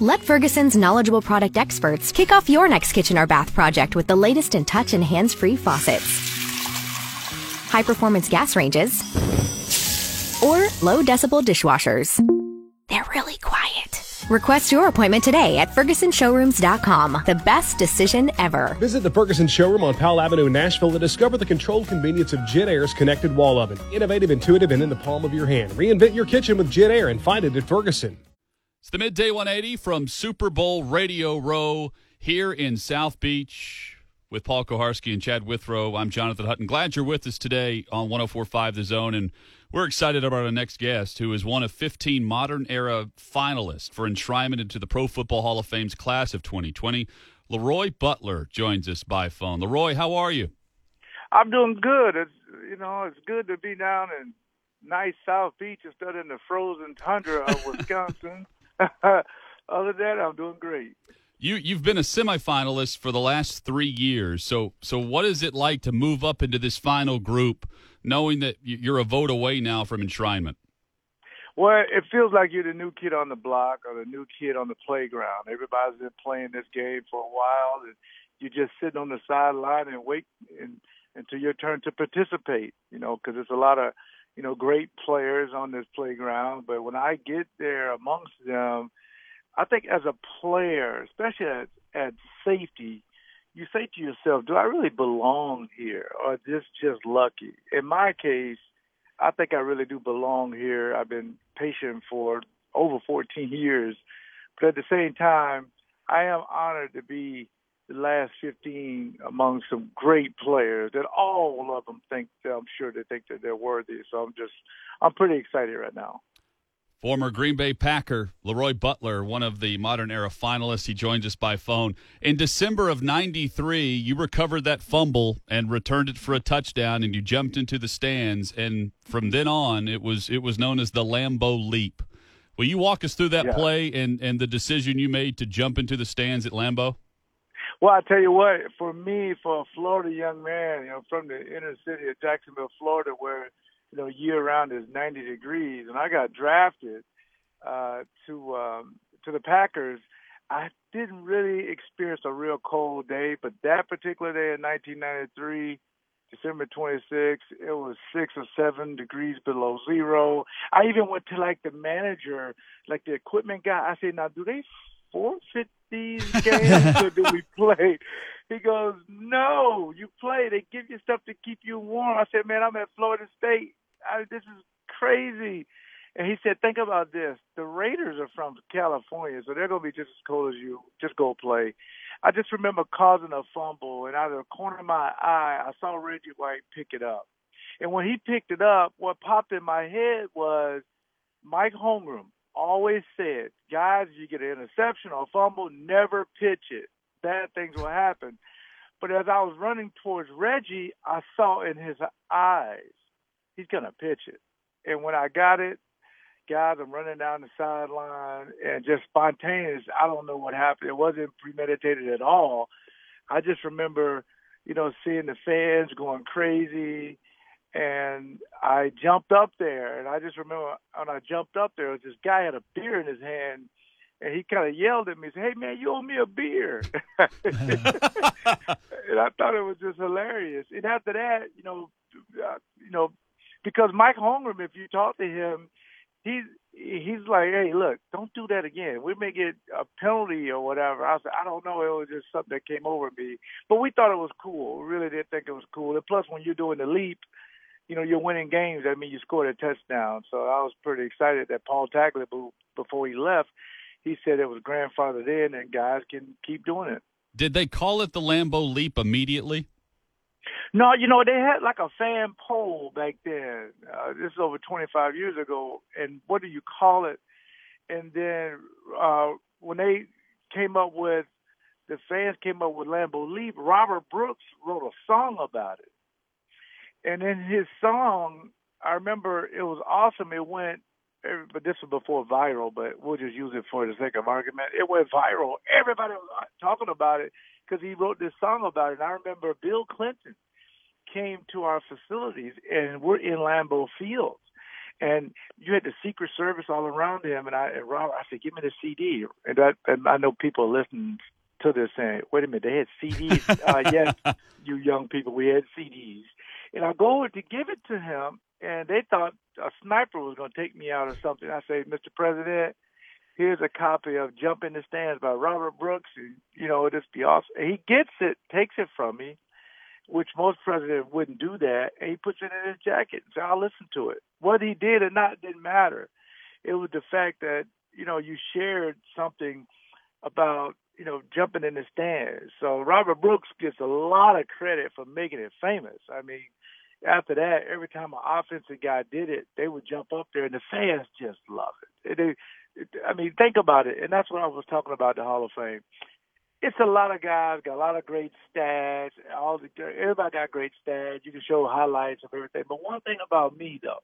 Let Ferguson's knowledgeable product experts kick off your next kitchen or bath project with the latest in touch and hands free faucets, high performance gas ranges, or low decibel dishwashers. They're really quiet. Request your appointment today at FergusonShowrooms.com. The best decision ever. Visit the Ferguson showroom on Powell Avenue in Nashville to discover the controlled convenience of JennAir's connected wall oven. Innovative, intuitive, and in the palm of your hand. Reinvent your kitchen with JennAir and find it at Ferguson. It's the midday 180 from Super Bowl Radio Row here in South Beach with Paul Kuharsky and Chad Withrow. I'm Jonathan Hutton. Glad you're with us today on 1045 The Zone. And we're excited about our next guest, who is one of 15 modern era finalists for enshrinement into the Pro Football Hall of Fame's class of 2020. Leroy Butler joins us by phone. Leroy, how are you? I'm doing good. It's you know, it's good to be down in nice South Beach instead of in the frozen tundra of Wisconsin. Other than that, I'm doing great. You you've been a semifinalist for the last three years. So so what is it like to move up into this final group, knowing that you're a vote away now from enshrinement? Well, it feels like you're the new kid on the block or the new kid on the playground. Everybody's been playing this game for a while, and you're just sitting on the sideline and wait and, until your turn to participate. You know, because there's a lot of you know great players on this playground. But when I get there amongst them I think as a player, especially at, at safety, you say to yourself, do I really belong here or is this just lucky? In my case, I think I really do belong here. I've been patient for over 14 years. But at the same time, I am honored to be the last 15 among some great players that all of them think, I'm sure they think that they're worthy. So I'm just, I'm pretty excited right now. Former Green Bay Packer Leroy Butler, one of the modern era finalists, he joins us by phone. In December of 93, you recovered that fumble and returned it for a touchdown and you jumped into the stands and from then on it was it was known as the Lambeau leap. Will you walk us through that yeah. play and and the decision you made to jump into the stands at Lambeau? Well, I tell you what, for me, for a Florida young man, you know, from the inner city of Jacksonville, Florida, where you know, year round is 90 degrees, and I got drafted uh, to um, to the Packers. I didn't really experience a real cold day, but that particular day in 1993, December 26th, it was six or seven degrees below zero. I even went to like the manager, like the equipment guy. I said, "Now, do they forfeit these games or do we play?" He goes, "No, you play. They give you stuff to keep you warm." I said, "Man, I'm at Florida State. I, this is crazy. And he said, think about this. The Raiders are from California, so they're going to be just as cold as you. Just go play. I just remember causing a fumble, and out of the corner of my eye, I saw Reggie White pick it up. And when he picked it up, what popped in my head was Mike Holmgren always said, guys, you get an interception or a fumble, never pitch it. Bad things will happen. But as I was running towards Reggie, I saw in his eyes he's gonna pitch it. And when I got it, guys, I'm running down the sideline and just spontaneous. I don't know what happened. It wasn't premeditated at all. I just remember, you know, seeing the fans going crazy. And I jumped up there, and I just remember when I jumped up there, this guy had a beer in his hand, and he kind of yelled at me, said, "Hey man, you owe me a beer." and I thought it was just hilarious. And after that, you know, uh, you know, because Mike Holmgren, if you talk to him, he's he's like, hey, look, don't do that again. We may get a penalty or whatever. I said, I don't know. It was just something that came over me, but we thought it was cool. We really did think it was cool. And plus, when you're doing the leap, you know, you're winning games. I mean, you scored a touchdown. So I was pretty excited that Paul Tagliabue, before he left, he said it was grandfathered in and guys can keep doing it. Did they call it the Lambeau leap immediately? No, you know, they had like a fan poll back then. Uh, this is over 25 years ago. And what do you call it? And then uh, when they came up with, the fans came up with Lambeau Leap, Robert Brooks wrote a song about it. And in his song, I remember it was awesome. It went, but this was before viral, but we'll just use it for the sake of argument. It went viral. Everybody was talking about it because he wrote this song about it. And I remember Bill Clinton came to our facilities, and we're in Lambeau Fields. and you had the Secret Service all around him. And I, and Robert, I said, "Give me the CD." And, that, and I know people listening to this saying, "Wait a minute, they had CDs." uh, yes, you young people, we had CDs. And I go over to give it to him, and they thought a sniper was going to take me out or something. I say, "Mr. President." Here's a copy of Jump in the Stands by Robert Brooks. And, you know, it'll just be awesome. And he gets it, takes it from me, which most presidents wouldn't do that, and he puts it in his jacket and says, I'll listen to it. What he did or not didn't matter. It was the fact that, you know, you shared something about, you know, jumping in the stands. So Robert Brooks gets a lot of credit for making it famous. I mean, after that, every time an offensive guy did it, they would jump up there, and the fans just love it. They, I mean, think about it, and that's what I was talking about the Hall of Fame it's a lot of guys got a lot of great stats. All the everybody got great stats. You can show highlights of everything. But one thing about me though,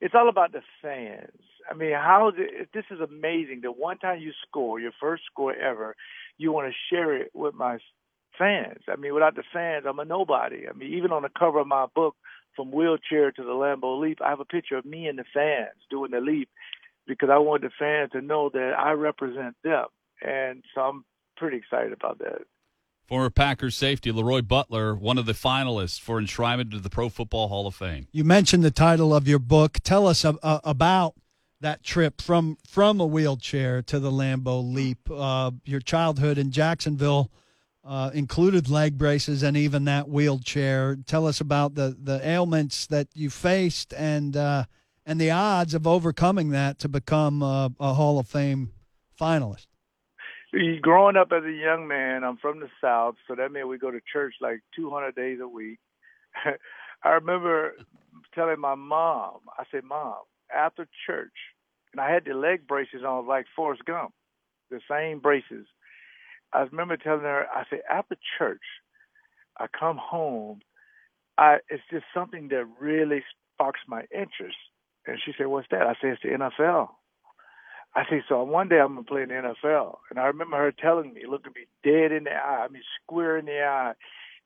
it's all about the fans. I mean, how it, this is amazing. The one time you score your first score ever, you want to share it with my fans. I mean, without the fans, I'm a nobody. I mean, even on the cover of my book, from wheelchair to the Lambeau Leap, I have a picture of me and the fans doing the leap because I want the fans to know that I represent them. And so I'm pretty excited about that. Former Packers safety Leroy Butler, one of the finalists for enshrinement to the Pro Football Hall of Fame. You mentioned the title of your book. Tell us uh, about that trip from from a wheelchair to the Lambeau Leap. Uh, your childhood in Jacksonville uh, included leg braces and even that wheelchair. Tell us about the the ailments that you faced and uh, and the odds of overcoming that to become a, a Hall of Fame finalist growing up as a young man, I'm from the South, so that meant we go to church like 200 days a week. I remember telling my mom, I said, Mom, after church, and I had the leg braces on like Forrest Gump, the same braces. I remember telling her, I said, after church, I come home, I it's just something that really sparks my interest. And she said, What's that? I said, It's the NFL. I say, so one day I'm gonna play in the NFL. And I remember her telling me, looking me dead in the eye, I mean square in the eye.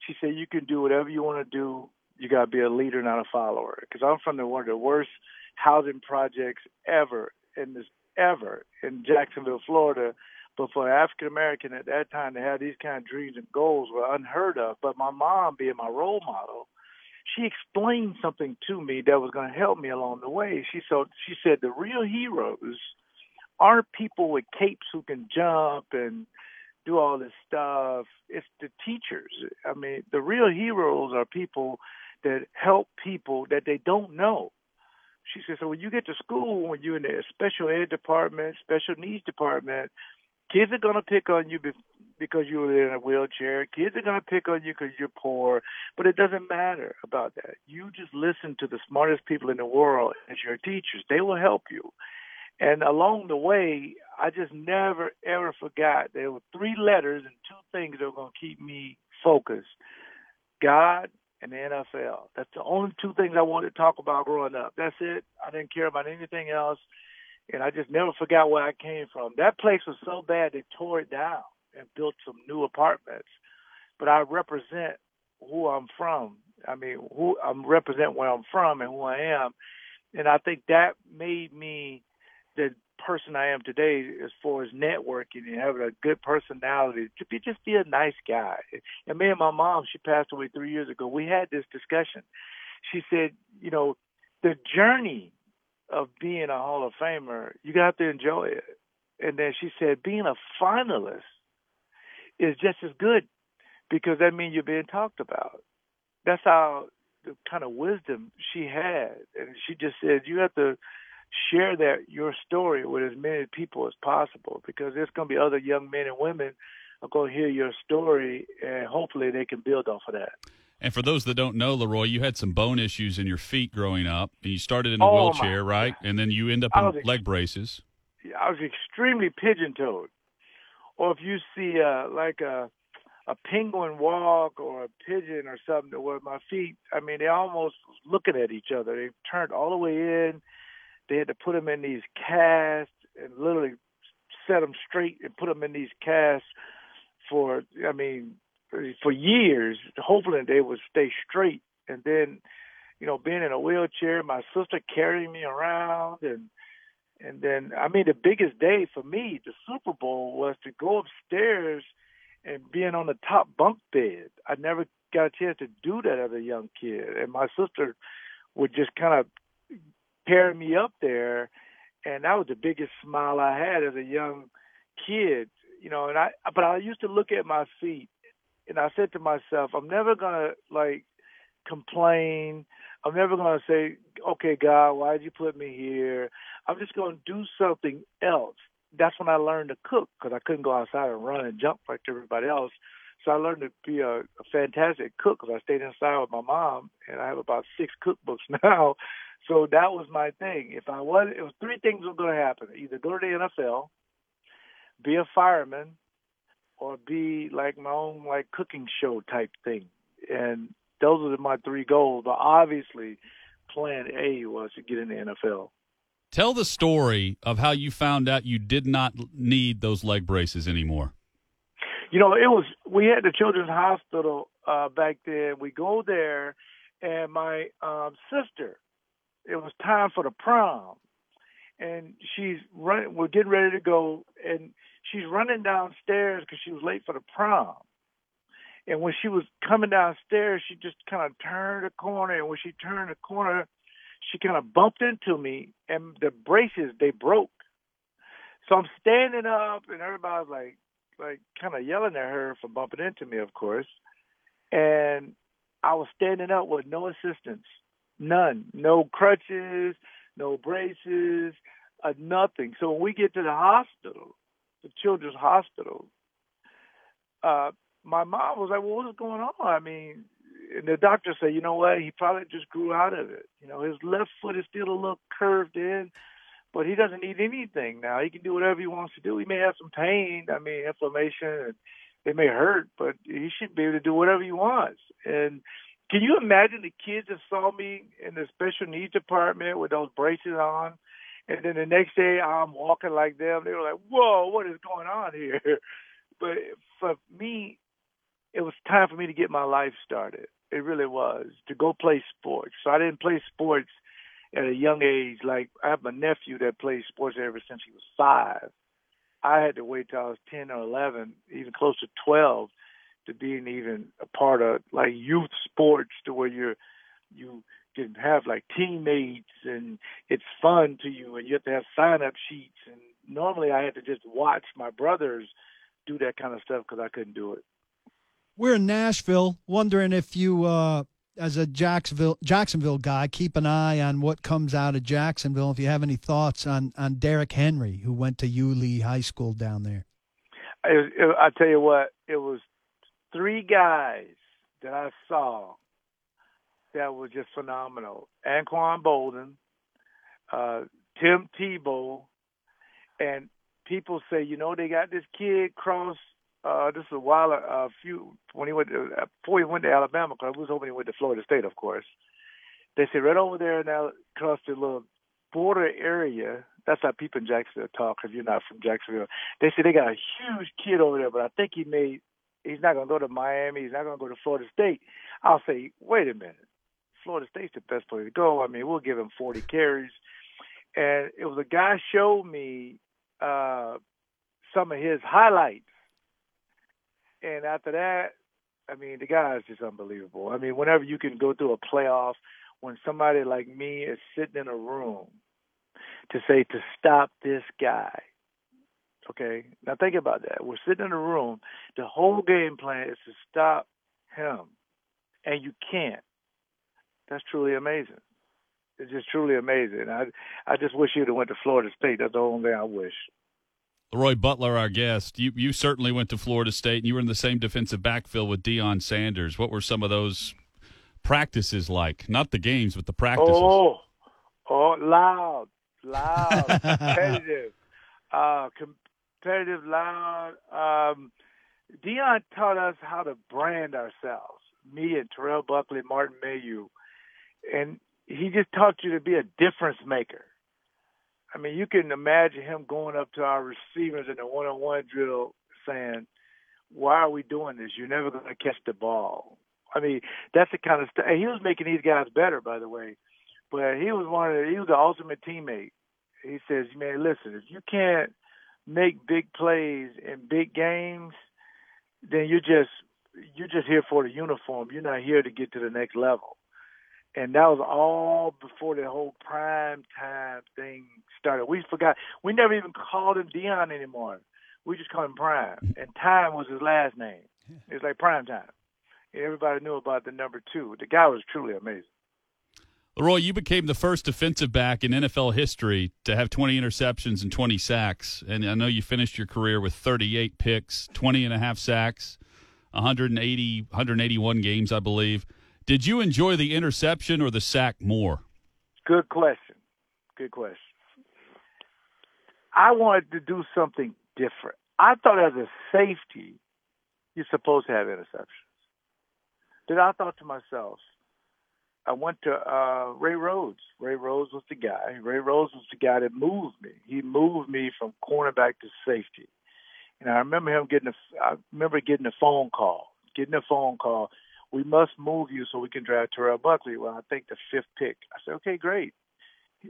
She said, you can do whatever you want to do. You gotta be a leader, not a follower. Because I'm from the one of the worst housing projects ever in this ever in Jacksonville, Florida. But for African American at that time to have these kind of dreams and goals were unheard of. But my mom, being my role model, she explained something to me that was going to help me along the way. She so she said the real heroes aren't people with capes who can jump and do all this stuff. It's the teachers. I mean, the real heroes are people that help people that they don't know. She said, so when you get to school, when you're in the special ed department, special needs department, kids are going to pick on you because you're in a wheelchair. Kids are going to pick on you because you're poor, but it doesn't matter about that. You just listen to the smartest people in the world as your teachers. They will help you. And along the way, I just never ever forgot there were three letters and two things that were going to keep me focused: God and the NFL. That's the only two things I wanted to talk about growing up. That's it. I didn't care about anything else, and I just never forgot where I came from. That place was so bad they tore it down and built some new apartments. But I represent who I'm from. I mean, who I'm represent where I'm from and who I am, and I think that made me the person I am today as far as networking and having a good personality to be just be a nice guy. And me and my mom, she passed away three years ago. We had this discussion. She said, you know, the journey of being a Hall of Famer, you got to enjoy it. And then she said, being a finalist is just as good because that means you're being talked about. That's how the kind of wisdom she had. And she just said, you have to share that your story with as many people as possible because there's going to be other young men and women are going to hear your story and hopefully they can build off of that. And for those that don't know, Leroy, you had some bone issues in your feet growing up. And you started in a oh wheelchair, right? And then you end up in ex- leg braces. I was extremely pigeon-toed. Or if you see uh, like a a penguin walk or a pigeon or something where my feet, I mean, they almost looking at each other. They turned all the way in they had to put them in these casts and literally set them straight and put them in these casts for, I mean, for years, hopefully they would stay straight. And then, you know, being in a wheelchair, my sister carrying me around, and and then I mean, the biggest day for me, the Super Bowl, was to go upstairs and being on the top bunk bed. I never got a chance to do that as a young kid, and my sister would just kind of carry me up there, and that was the biggest smile I had as a young kid. You know, and I but I used to look at my feet, and I said to myself, I'm never gonna like complain. I'm never gonna say, okay, God, why did you put me here? I'm just gonna do something else. That's when I learned to cook because I couldn't go outside and run and jump like everybody else. So I learned to be a, a fantastic cook because I stayed inside with my mom, and I have about six cookbooks now. So that was my thing. If I was, it was three things were going to happen: either go to the NFL, be a fireman, or be like my own like cooking show type thing. And those are my three goals. But obviously, Plan A was to get in the NFL. Tell the story of how you found out you did not need those leg braces anymore. You know, it was we had the Children's Hospital uh, back then. We go there, and my um, sister. It was time for the prom, and she's running. We're getting ready to go, and she's running downstairs because she was late for the prom. And when she was coming downstairs, she just kind of turned a corner, and when she turned the corner, she kind of bumped into me, and the braces they broke. So I'm standing up, and everybody's like, like kind of yelling at her for bumping into me, of course. And I was standing up with no assistance, none, no crutches, no braces, uh, nothing. So when we get to the hospital, the children's hospital, uh, my mom was like, "Well, what's going on?" I mean, and the doctor said, "You know what? He probably just grew out of it. You know, his left foot is still a little curved in." But he doesn't need anything now. He can do whatever he wants to do. He may have some pain, I mean, inflammation, and it may hurt, but he should be able to do whatever he wants. And can you imagine the kids that saw me in the special needs department with those braces on, and then the next day I'm walking like them? They were like, "Whoa, what is going on here?" But for me, it was time for me to get my life started. It really was to go play sports. So I didn't play sports at a young age. Like I have a nephew that plays sports ever since he was five. I had to wait till I was ten or eleven, even close to twelve, to being even a part of like youth sports to where you're you can have like teammates and it's fun to you and you have to have sign up sheets and normally I had to just watch my brothers do that kind of stuff because I couldn't do it. We're in Nashville, wondering if you uh, as a Jacksonville Jacksonville guy, keep an eye on what comes out of Jacksonville. If you have any thoughts on on Derrick Henry, who went to Yulee High School down there, I, I tell you what, it was three guys that I saw that were just phenomenal: Anquan Boldin, uh, Tim Tebow, and people say, you know, they got this kid cross uh, this is a while, a few when he went to, uh, before he went to Alabama. Because I was hoping he went to Florida State, of course. They said right over there now across the little border area. That's how people in Jacksonville talk. If you're not from Jacksonville, they say they got a huge kid over there, but I think he made. He's not going to go to Miami. He's not going to go to Florida State. I'll say, wait a minute. Florida State's the best place to go. I mean, we'll give him 40 carries. And it was a guy showed me uh, some of his highlights and after that, I mean, the guy is just unbelievable. I mean, whenever you can go through a playoff, when somebody like me is sitting in a room to say to stop this guy. Okay, now think about that. We're sitting in a room. The whole game plan is to stop him, and you can't. That's truly amazing. It's just truly amazing. I I just wish you'd have went to Florida State. That's the only thing I wish. Roy Butler, our guest, you you certainly went to Florida State, and you were in the same defensive backfield with Deion Sanders. What were some of those practices like? Not the games, but the practices. Oh, oh, loud, loud, competitive, uh, competitive, loud. Um, Deion taught us how to brand ourselves. Me and Terrell Buckley, Martin Mayhew, and he just taught you to be a difference maker. I mean, you can imagine him going up to our receivers in a one-on-one drill saying, "Why are we doing this? You're never going to catch the ball. I mean, that's the kind of stuff. And he was making these guys better, by the way. But he was one of the, he was the ultimate teammate. He says, man, listen, if you can't make big plays in big games, then you're just you're just here for the uniform. You're not here to get to the next level. And that was all before the whole prime time thing started. We forgot. We never even called him Deion anymore. We just called him Prime, mm-hmm. and Time was his last name. It was like Prime Time. Everybody knew about the number two. The guy was truly amazing. Leroy, you became the first defensive back in NFL history to have 20 interceptions and 20 sacks. And I know you finished your career with 38 picks, 20 and a half sacks, 180, 181 games, I believe. Did you enjoy the interception or the sack more? Good question. Good question. I wanted to do something different. I thought as a safety, you're supposed to have interceptions. Then I thought to myself, I went to uh, Ray Rhodes. Ray Rhodes was the guy. Ray Rhodes was the guy that moved me. He moved me from cornerback to safety. And I remember him getting a. I remember getting a phone call. Getting a phone call. We must move you so we can draft Terrell Buckley. Well, I think the fifth pick. I said, okay, great.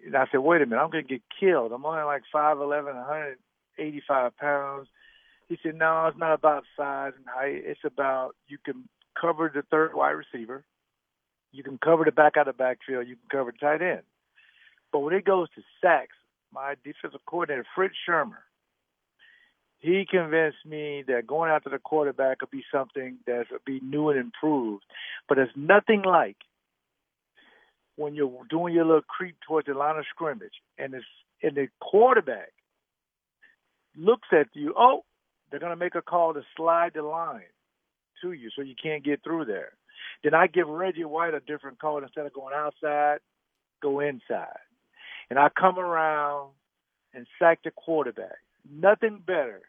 And I said, wait a minute, I'm going to get killed. I'm only like 5'11", 185 pounds. He said, no, it's not about size and height. It's about you can cover the third wide receiver you can cover the back out of the backfield. You can cover the tight end. But when it goes to sacks, my defensive coordinator, Fritz Shurmur, he convinced me that going after the quarterback could be something that would be new and improved. But it's nothing like when you're doing your little creep towards the line of scrimmage and it's and the quarterback looks at you, oh, they're gonna make a call to slide the line to you so you can't get through there. Then I give Reggie White a different call instead of going outside, go inside. And I come around and sack the quarterback. Nothing better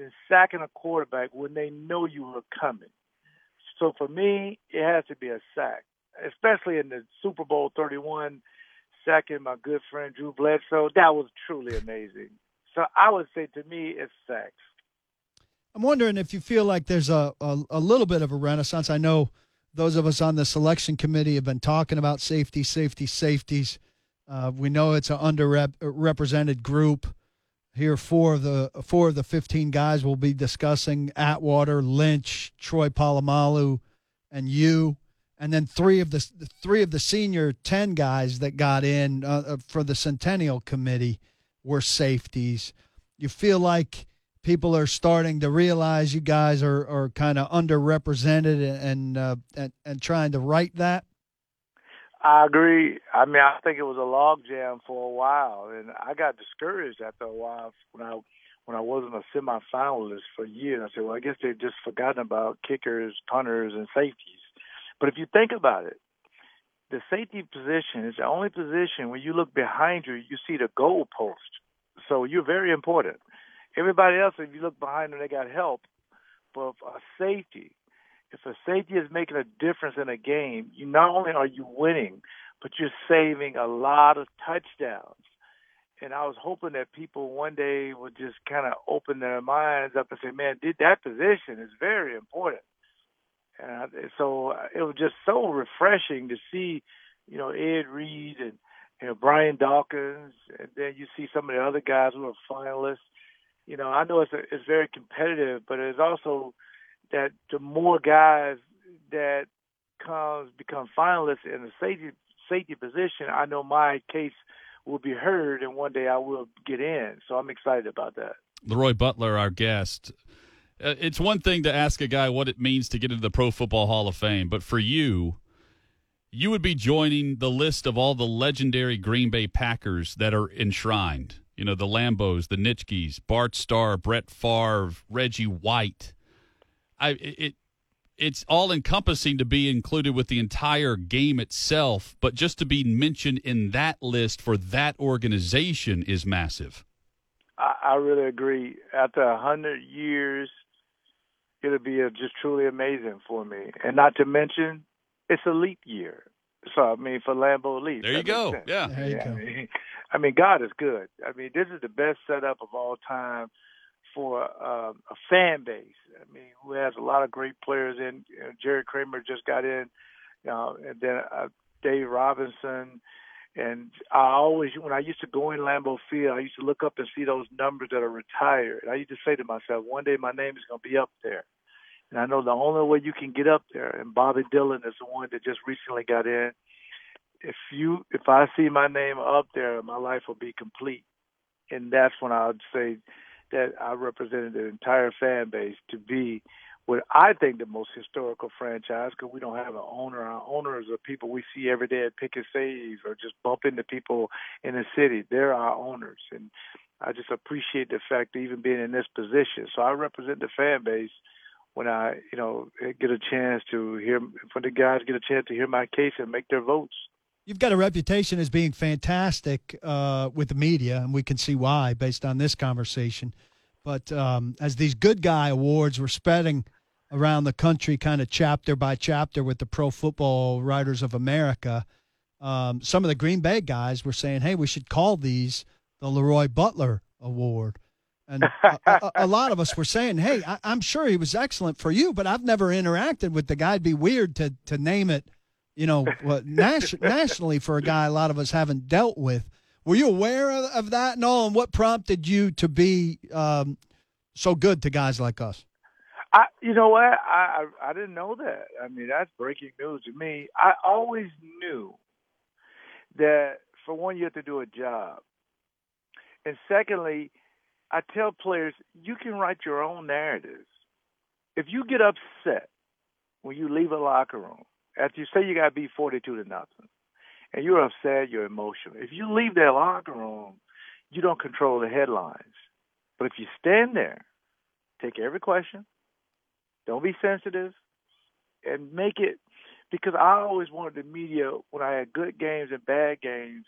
than sacking a quarterback when they know you were coming. So for me, it has to be a sack, especially in the Super Bowl 31, sacking my good friend Drew Bledsoe. That was truly amazing. So I would say to me, it's sacks. I'm wondering if you feel like there's a, a, a little bit of a renaissance. I know those of us on the selection committee have been talking about safety, safety, safeties. Uh, we know it's an underrepresented group. Here, four of the four of the fifteen guys will be discussing Atwater, Lynch, Troy Polamalu, and you, and then three of the three of the senior ten guys that got in uh, uh for the Centennial Committee were safeties. You feel like people are starting to realize you guys are, are kind of underrepresented and, uh, and and trying to right that? I agree. I mean, I think it was a logjam for a while, and I got discouraged after a while when I when I wasn't a semifinalist for years. I said, well, I guess they've just forgotten about kickers, punters, and safeties. But if you think about it, the safety position is the only position when you look behind you, you see the goal post. So you're very important. Everybody else, if you look behind them, they got help. But a safety, if a safety is making a difference in a game, you not only are you winning, but you're saving a lot of touchdowns. And I was hoping that people one day would just kind of open their minds up and say, "Man, did that position is very important." And so uh, it was just so refreshing to see, you know, Ed Reed and you know Brian Dawkins, and then you see some of the other guys who are finalists you know, I know it's a, it's very competitive, but it's also that the more guys that comes become finalists in the safety safety position, I know my case will be heard, and one day I will get in. So I'm excited about that. Leroy Butler, our guest. Uh, it's one thing to ask a guy what it means to get into the Pro Football Hall of Fame, but for you, you would be joining the list of all the legendary Green Bay Packers that are enshrined you know, the Lambeaus, the Nitschkes, Bart Starr, Brett Favre, Reggie White. I it it's all encompassing to be included with the entire game itself, but just to be mentioned in that list for that organization is massive. I, I really agree. After a hundred years, it'll be a, just truly amazing for me, and not to mention it's a leap year. So I mean, for Lambeau Leap. There you go. Yeah. There you yeah, go. I mean, I mean, God is good. I mean, this is the best setup of all time for uh, a fan base. I mean, who has a lot of great players in. You know, Jerry Kramer just got in, you know, and then uh, Dave Robinson. And I always, when I used to go in Lambeau Field, I used to look up and see those numbers that are retired. I used to say to myself, one day my name is going to be up there. And I know the only way you can get up there, and Bobby Dillon is the one that just recently got in. If you, if I see my name up there, my life will be complete. And that's when I would say that I represented the entire fan base to be what I think the most historical franchise because we don't have an owner. Our owners are people we see every day at pick and saves or just bump into people in the city. They're our owners, and I just appreciate the fact of even being in this position. So I represent the fan base when I, you know, get a chance to hear when the guys get a chance to hear my case and make their votes. You've got a reputation as being fantastic uh, with the media, and we can see why based on this conversation. But um, as these good guy awards were spreading around the country, kind of chapter by chapter with the Pro Football Writers of America, um, some of the Green Bay guys were saying, hey, we should call these the Leroy Butler Award. And a, a, a, lot of us were saying, hey, I, am sure he was excellent for you, but I've never interacted with the guy. It'd be weird to, to name it, you know, nas- nationally for a guy a lot of us haven't dealt with. Were you aware of, of that and all? And what prompted you to be um, so good to guys like us? I, you know what? I, I I didn't know that. I mean, that's breaking news to me. I always knew that for one, you have to do a job, and secondly, I tell players you can write your own narratives. If you get upset when you leave a locker room after you say you got to be forty-two to nothing, and you're upset, you're emotional. If you leave that locker room, you don't control the headlines. But if you stand there, take every question, don't be sensitive, and make it because I always wanted the media when I had good games and bad games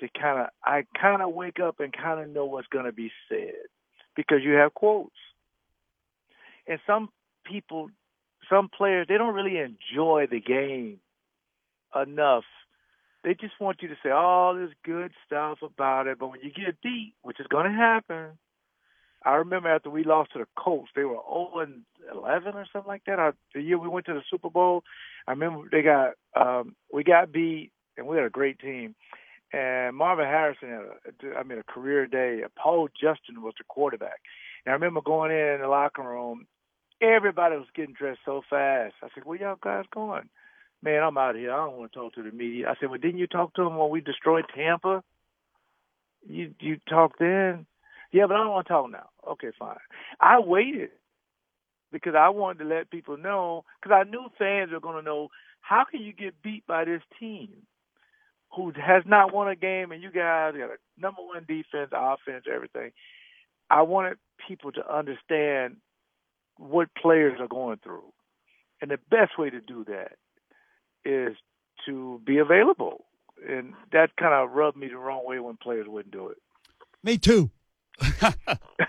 to kind of I kind of wake up and kind of know what's going to be said because you have quotes. And some people, some players, they don't really enjoy the game enough they just want you to say all this good stuff about it, but when you get beat, which is going to happen, I remember after we lost to the Colts, they were 0 and 11 or something like that. I, the year we went to the Super Bowl, I remember they got um, we got beat, and we had a great team. And Marvin Harrison had, a, I mean, a career day. Paul Justin was the quarterback. And I remember going in the locker room, everybody was getting dressed so fast. I said, "Where y'all guys going?" man, I'm out here. I don't want to talk to the media. I said, well, didn't you talk to them when we destroyed Tampa? You you talked then? Yeah, but I don't want to talk now. Okay, fine. I waited because I wanted to let people know because I knew fans were going to know how can you get beat by this team who has not won a game and you guys got a number one defense, offense, everything. I wanted people to understand what players are going through. And the best way to do that is to be available. And that kind of rubbed me the wrong way when players wouldn't do it. Me too.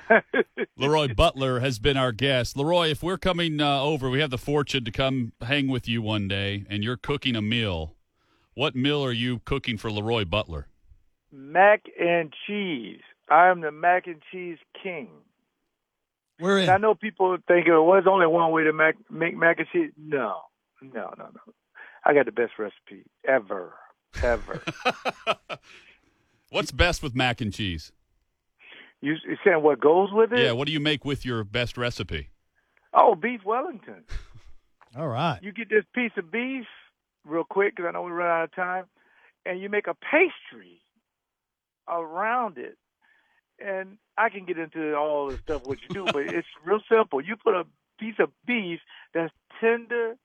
Leroy Butler has been our guest. Leroy, if we're coming uh, over, we have the fortune to come hang with you one day, and you're cooking a meal. What meal are you cooking for Leroy Butler? Mac and cheese. I am the mac and cheese king. We're in. I know people think it was only one way to mac, make mac and cheese. No, no, no, no. I got the best recipe ever, ever. What's best with mac and cheese? You, you saying what goes with it? Yeah. What do you make with your best recipe? Oh, beef Wellington. All right. You get this piece of beef real quick because I know we run out of time, and you make a pastry around it. And I can get into all the stuff what you do, but it's real simple. You put a piece of beef that's tender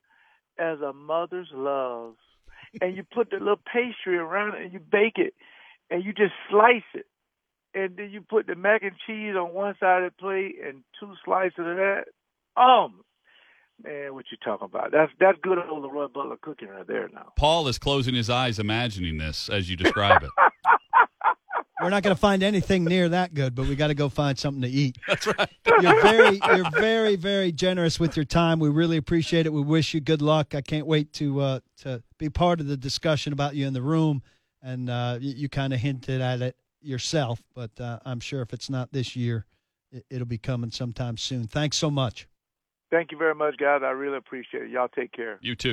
as a mother's love. and you put the little pastry around it and you bake it and you just slice it. And then you put the mac and cheese on one side of the plate and two slices of that. Um, man, what you talking about? That's that's good old Leroy Butler cooking right there now. Paul is closing his eyes imagining this as you describe it. We're not going to find anything near that good, but we got to go find something to eat. That's right. You're very, you're very, very generous with your time. We really appreciate it. We wish you good luck. I can't wait to uh, to be part of the discussion about you in the room. And uh, you, you kind of hinted at it yourself, but uh, I'm sure if it's not this year, it, it'll be coming sometime soon. Thanks so much. Thank you very much, guys. I really appreciate it. Y'all take care. You too.